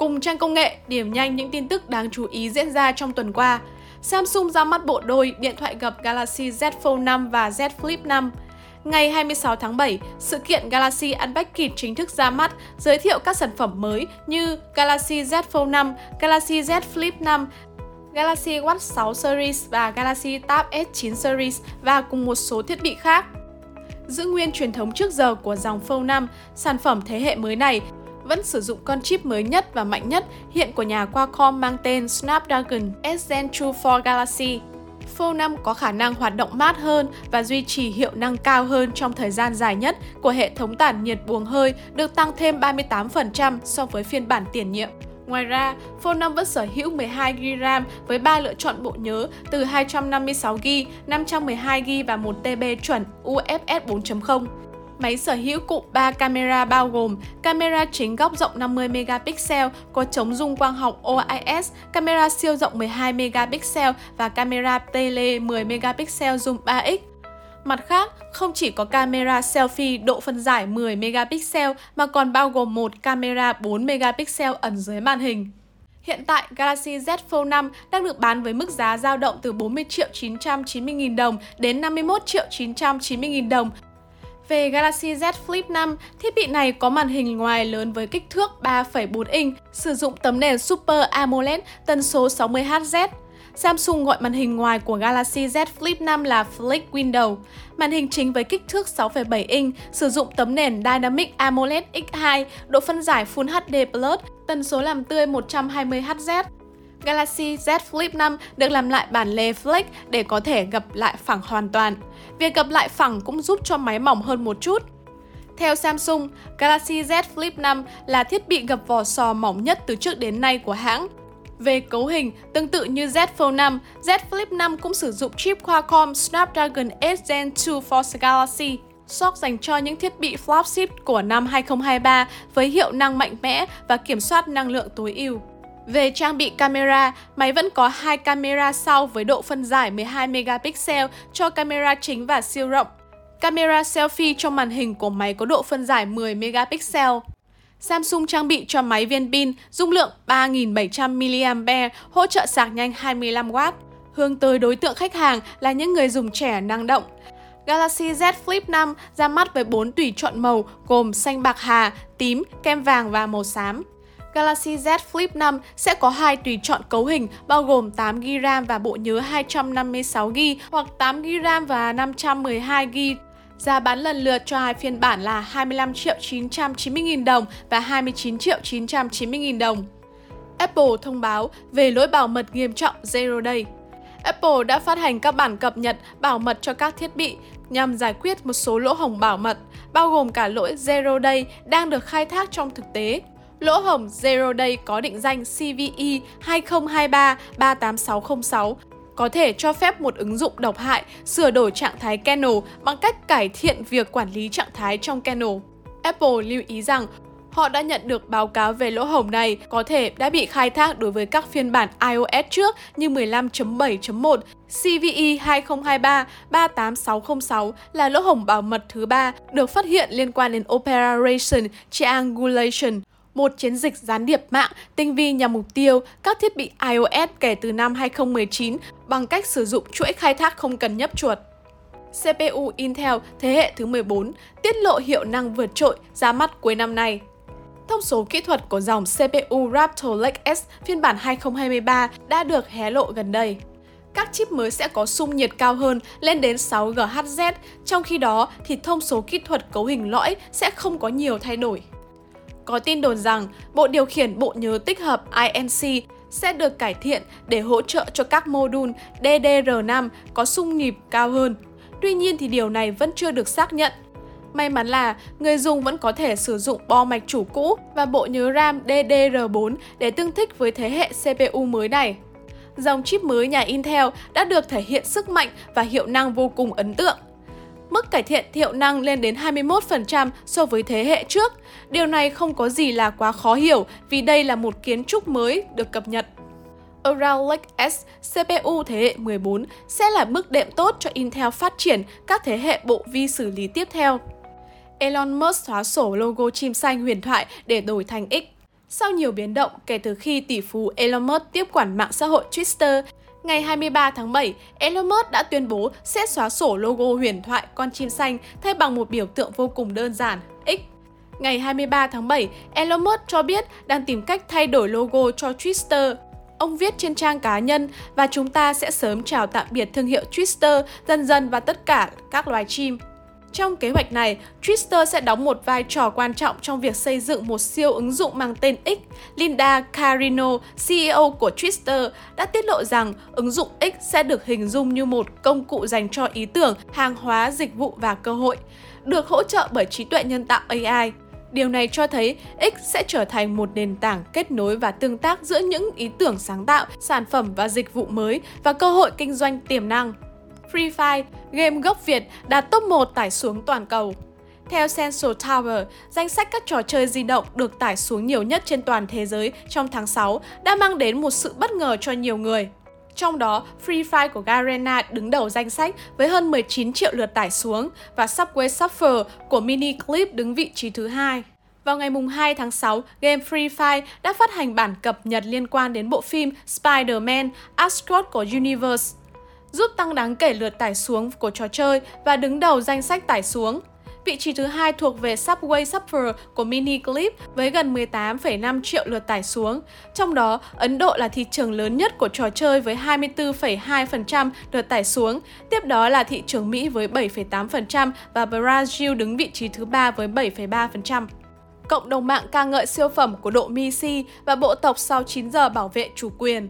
Cùng trang công nghệ, điểm nhanh những tin tức đáng chú ý diễn ra trong tuần qua. Samsung ra mắt bộ đôi điện thoại gập Galaxy Z Fold 5 và Z Flip 5. Ngày 26 tháng 7, sự kiện Galaxy Unpacked chính thức ra mắt, giới thiệu các sản phẩm mới như Galaxy Z Fold 5, Galaxy Z Flip 5, Galaxy Watch 6 series và Galaxy Tab S9 series và cùng một số thiết bị khác. Giữ nguyên truyền thống trước giờ của dòng Fold 5, sản phẩm thế hệ mới này vẫn sử dụng con chip mới nhất và mạnh nhất hiện của nhà Qualcomm mang tên Snapdragon S Gen 2 for Galaxy. Phone 5 có khả năng hoạt động mát hơn và duy trì hiệu năng cao hơn trong thời gian dài nhất của hệ thống tản nhiệt buồng hơi được tăng thêm 38% so với phiên bản tiền nhiệm. Ngoài ra, Phone 5 vẫn sở hữu 12GB RAM với 3 lựa chọn bộ nhớ từ 256GB, 512GB và 1TB chuẩn UFS 4.0. Máy sở hữu cụm 3 camera bao gồm camera chính góc rộng 50 megapixel có chống dung quang học OIS, camera siêu rộng 12 megapixel và camera tele 10 megapixel zoom 3x. Mặt khác, không chỉ có camera selfie độ phân giải 10 megapixel mà còn bao gồm một camera 4 megapixel ẩn dưới màn hình. Hiện tại, Galaxy Z Fold 5 đang được bán với mức giá dao động từ 40 triệu 990 nghìn đồng đến 51 triệu 990 nghìn đồng về Galaxy Z Flip 5, thiết bị này có màn hình ngoài lớn với kích thước 3,4 inch, sử dụng tấm nền Super AMOLED tần số 60Hz. Samsung gọi màn hình ngoài của Galaxy Z Flip 5 là Flip Window. Màn hình chính với kích thước 6,7 inch, sử dụng tấm nền Dynamic AMOLED X2, độ phân giải Full HD+, tần số làm tươi 120Hz. Galaxy Z Flip 5 được làm lại bản lề flex để có thể gập lại phẳng hoàn toàn. Việc gập lại phẳng cũng giúp cho máy mỏng hơn một chút. Theo Samsung, Galaxy Z Flip 5 là thiết bị gập vỏ sò mỏng nhất từ trước đến nay của hãng. Về cấu hình, tương tự như Z Fold 5, Z Flip 5 cũng sử dụng chip Qualcomm Snapdragon 8 Gen 2 for Galaxy. SOC dành cho những thiết bị flagship của năm 2023 với hiệu năng mạnh mẽ và kiểm soát năng lượng tối ưu. Về trang bị camera, máy vẫn có hai camera sau với độ phân giải 12 megapixel cho camera chính và siêu rộng. Camera selfie trong màn hình của máy có độ phân giải 10 megapixel. Samsung trang bị cho máy viên pin dung lượng 3700 mAh, hỗ trợ sạc nhanh 25W, hướng tới đối tượng khách hàng là những người dùng trẻ năng động. Galaxy Z Flip 5 ra mắt với 4 tùy chọn màu gồm xanh bạc hà, tím, kem vàng và màu xám. Galaxy Z Flip 5 sẽ có hai tùy chọn cấu hình bao gồm 8GB RAM và bộ nhớ 256GB hoặc 8GB RAM và 512GB. Giá bán lần lượt cho hai phiên bản là 25 triệu 990 nghìn đồng và 29 triệu 990 nghìn đồng. Apple thông báo về lỗi bảo mật nghiêm trọng Zero Day. Apple đã phát hành các bản cập nhật bảo mật cho các thiết bị nhằm giải quyết một số lỗ hổng bảo mật, bao gồm cả lỗi Zero Day đang được khai thác trong thực tế. Lỗ hổng Zero Day có định danh CVE 2023-38606 có thể cho phép một ứng dụng độc hại sửa đổi trạng thái kernel bằng cách cải thiện việc quản lý trạng thái trong kernel. Apple lưu ý rằng họ đã nhận được báo cáo về lỗ hổng này có thể đã bị khai thác đối với các phiên bản iOS trước như 15.7.1. CVE 2023-38606 là lỗ hổng bảo mật thứ ba được phát hiện liên quan đến Operation Triangulation, một chiến dịch gián điệp mạng tinh vi nhằm mục tiêu các thiết bị iOS kể từ năm 2019 bằng cách sử dụng chuỗi khai thác không cần nhấp chuột. CPU Intel thế hệ thứ 14 tiết lộ hiệu năng vượt trội ra mắt cuối năm nay. Thông số kỹ thuật của dòng CPU Raptor Lake S phiên bản 2023 đã được hé lộ gần đây. Các chip mới sẽ có xung nhiệt cao hơn lên đến 6 GHz, trong khi đó thì thông số kỹ thuật cấu hình lõi sẽ không có nhiều thay đổi. Có tin đồn rằng bộ điều khiển bộ nhớ tích hợp INC sẽ được cải thiện để hỗ trợ cho các mô đun DDR5 có xung nhịp cao hơn. Tuy nhiên thì điều này vẫn chưa được xác nhận. May mắn là người dùng vẫn có thể sử dụng bo mạch chủ cũ và bộ nhớ RAM DDR4 để tương thích với thế hệ CPU mới này. Dòng chip mới nhà Intel đã được thể hiện sức mạnh và hiệu năng vô cùng ấn tượng mức cải thiện hiệu năng lên đến 21% so với thế hệ trước. Điều này không có gì là quá khó hiểu vì đây là một kiến trúc mới được cập nhật. Around Lake S CPU thế hệ 14 sẽ là bước đệm tốt cho Intel phát triển các thế hệ bộ vi xử lý tiếp theo. Elon Musk xóa sổ logo chim xanh huyền thoại để đổi thành X. Sau nhiều biến động kể từ khi tỷ phú Elon Musk tiếp quản mạng xã hội Twitter, ngày 23 tháng 7, Elon Musk đã tuyên bố sẽ xóa sổ logo huyền thoại con chim xanh thay bằng một biểu tượng vô cùng đơn giản, X. Ngày 23 tháng 7, Elon Musk cho biết đang tìm cách thay đổi logo cho Twitter. Ông viết trên trang cá nhân và chúng ta sẽ sớm chào tạm biệt thương hiệu Twitter, dần dần và tất cả các loài chim. Trong kế hoạch này, Twitter sẽ đóng một vai trò quan trọng trong việc xây dựng một siêu ứng dụng mang tên X. Linda Carino, CEO của Twitter, đã tiết lộ rằng ứng dụng X sẽ được hình dung như một công cụ dành cho ý tưởng, hàng hóa, dịch vụ và cơ hội, được hỗ trợ bởi trí tuệ nhân tạo AI. Điều này cho thấy X sẽ trở thành một nền tảng kết nối và tương tác giữa những ý tưởng sáng tạo, sản phẩm và dịch vụ mới và cơ hội kinh doanh tiềm năng. Free Fire, game gốc Việt đạt top 1 tải xuống toàn cầu. Theo Sensor Tower, danh sách các trò chơi di động được tải xuống nhiều nhất trên toàn thế giới trong tháng 6 đã mang đến một sự bất ngờ cho nhiều người. Trong đó, Free Fire của Garena đứng đầu danh sách với hơn 19 triệu lượt tải xuống và Subway Surfer của Mini Clip đứng vị trí thứ hai. Vào ngày 2 tháng 6, game Free Fire đã phát hành bản cập nhật liên quan đến bộ phim Spider-Man Ascot của Universe giúp tăng đáng kể lượt tải xuống của trò chơi và đứng đầu danh sách tải xuống. Vị trí thứ hai thuộc về Subway Surfer của Mini Clip với gần 18,5 triệu lượt tải xuống. Trong đó, Ấn Độ là thị trường lớn nhất của trò chơi với 24,2% lượt tải xuống. Tiếp đó là thị trường Mỹ với 7,8% và Brazil đứng vị trí thứ ba với 7,3%. Cộng đồng mạng ca ngợi siêu phẩm của độ Misi và bộ tộc sau 9 giờ bảo vệ chủ quyền.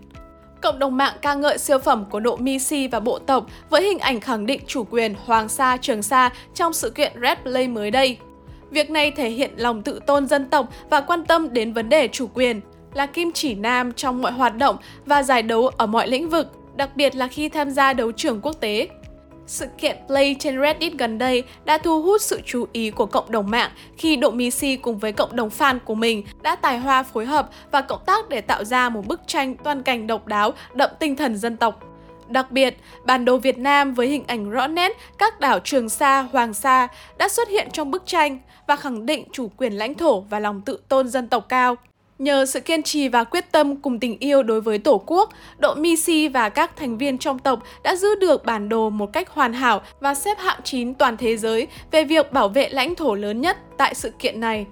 Cộng đồng mạng ca ngợi siêu phẩm của độ Misi và bộ tộc với hình ảnh khẳng định chủ quyền Hoàng Sa Trường Sa trong sự kiện Red Play mới đây. Việc này thể hiện lòng tự tôn dân tộc và quan tâm đến vấn đề chủ quyền, là kim chỉ nam trong mọi hoạt động và giải đấu ở mọi lĩnh vực, đặc biệt là khi tham gia đấu trường quốc tế. Sự kiện Play trên Reddit gần đây đã thu hút sự chú ý của cộng đồng mạng khi Độ Misi cùng với cộng đồng fan của mình đã tài hoa phối hợp và cộng tác để tạo ra một bức tranh toàn cảnh độc đáo, đậm tinh thần dân tộc. Đặc biệt, bản đồ Việt Nam với hình ảnh rõ nét các đảo Trường Sa, Hoàng Sa đã xuất hiện trong bức tranh và khẳng định chủ quyền lãnh thổ và lòng tự tôn dân tộc cao. Nhờ sự kiên trì và quyết tâm cùng tình yêu đối với Tổ quốc, Độ Misi và các thành viên trong tộc đã giữ được bản đồ một cách hoàn hảo và xếp hạng 9 toàn thế giới về việc bảo vệ lãnh thổ lớn nhất tại sự kiện này.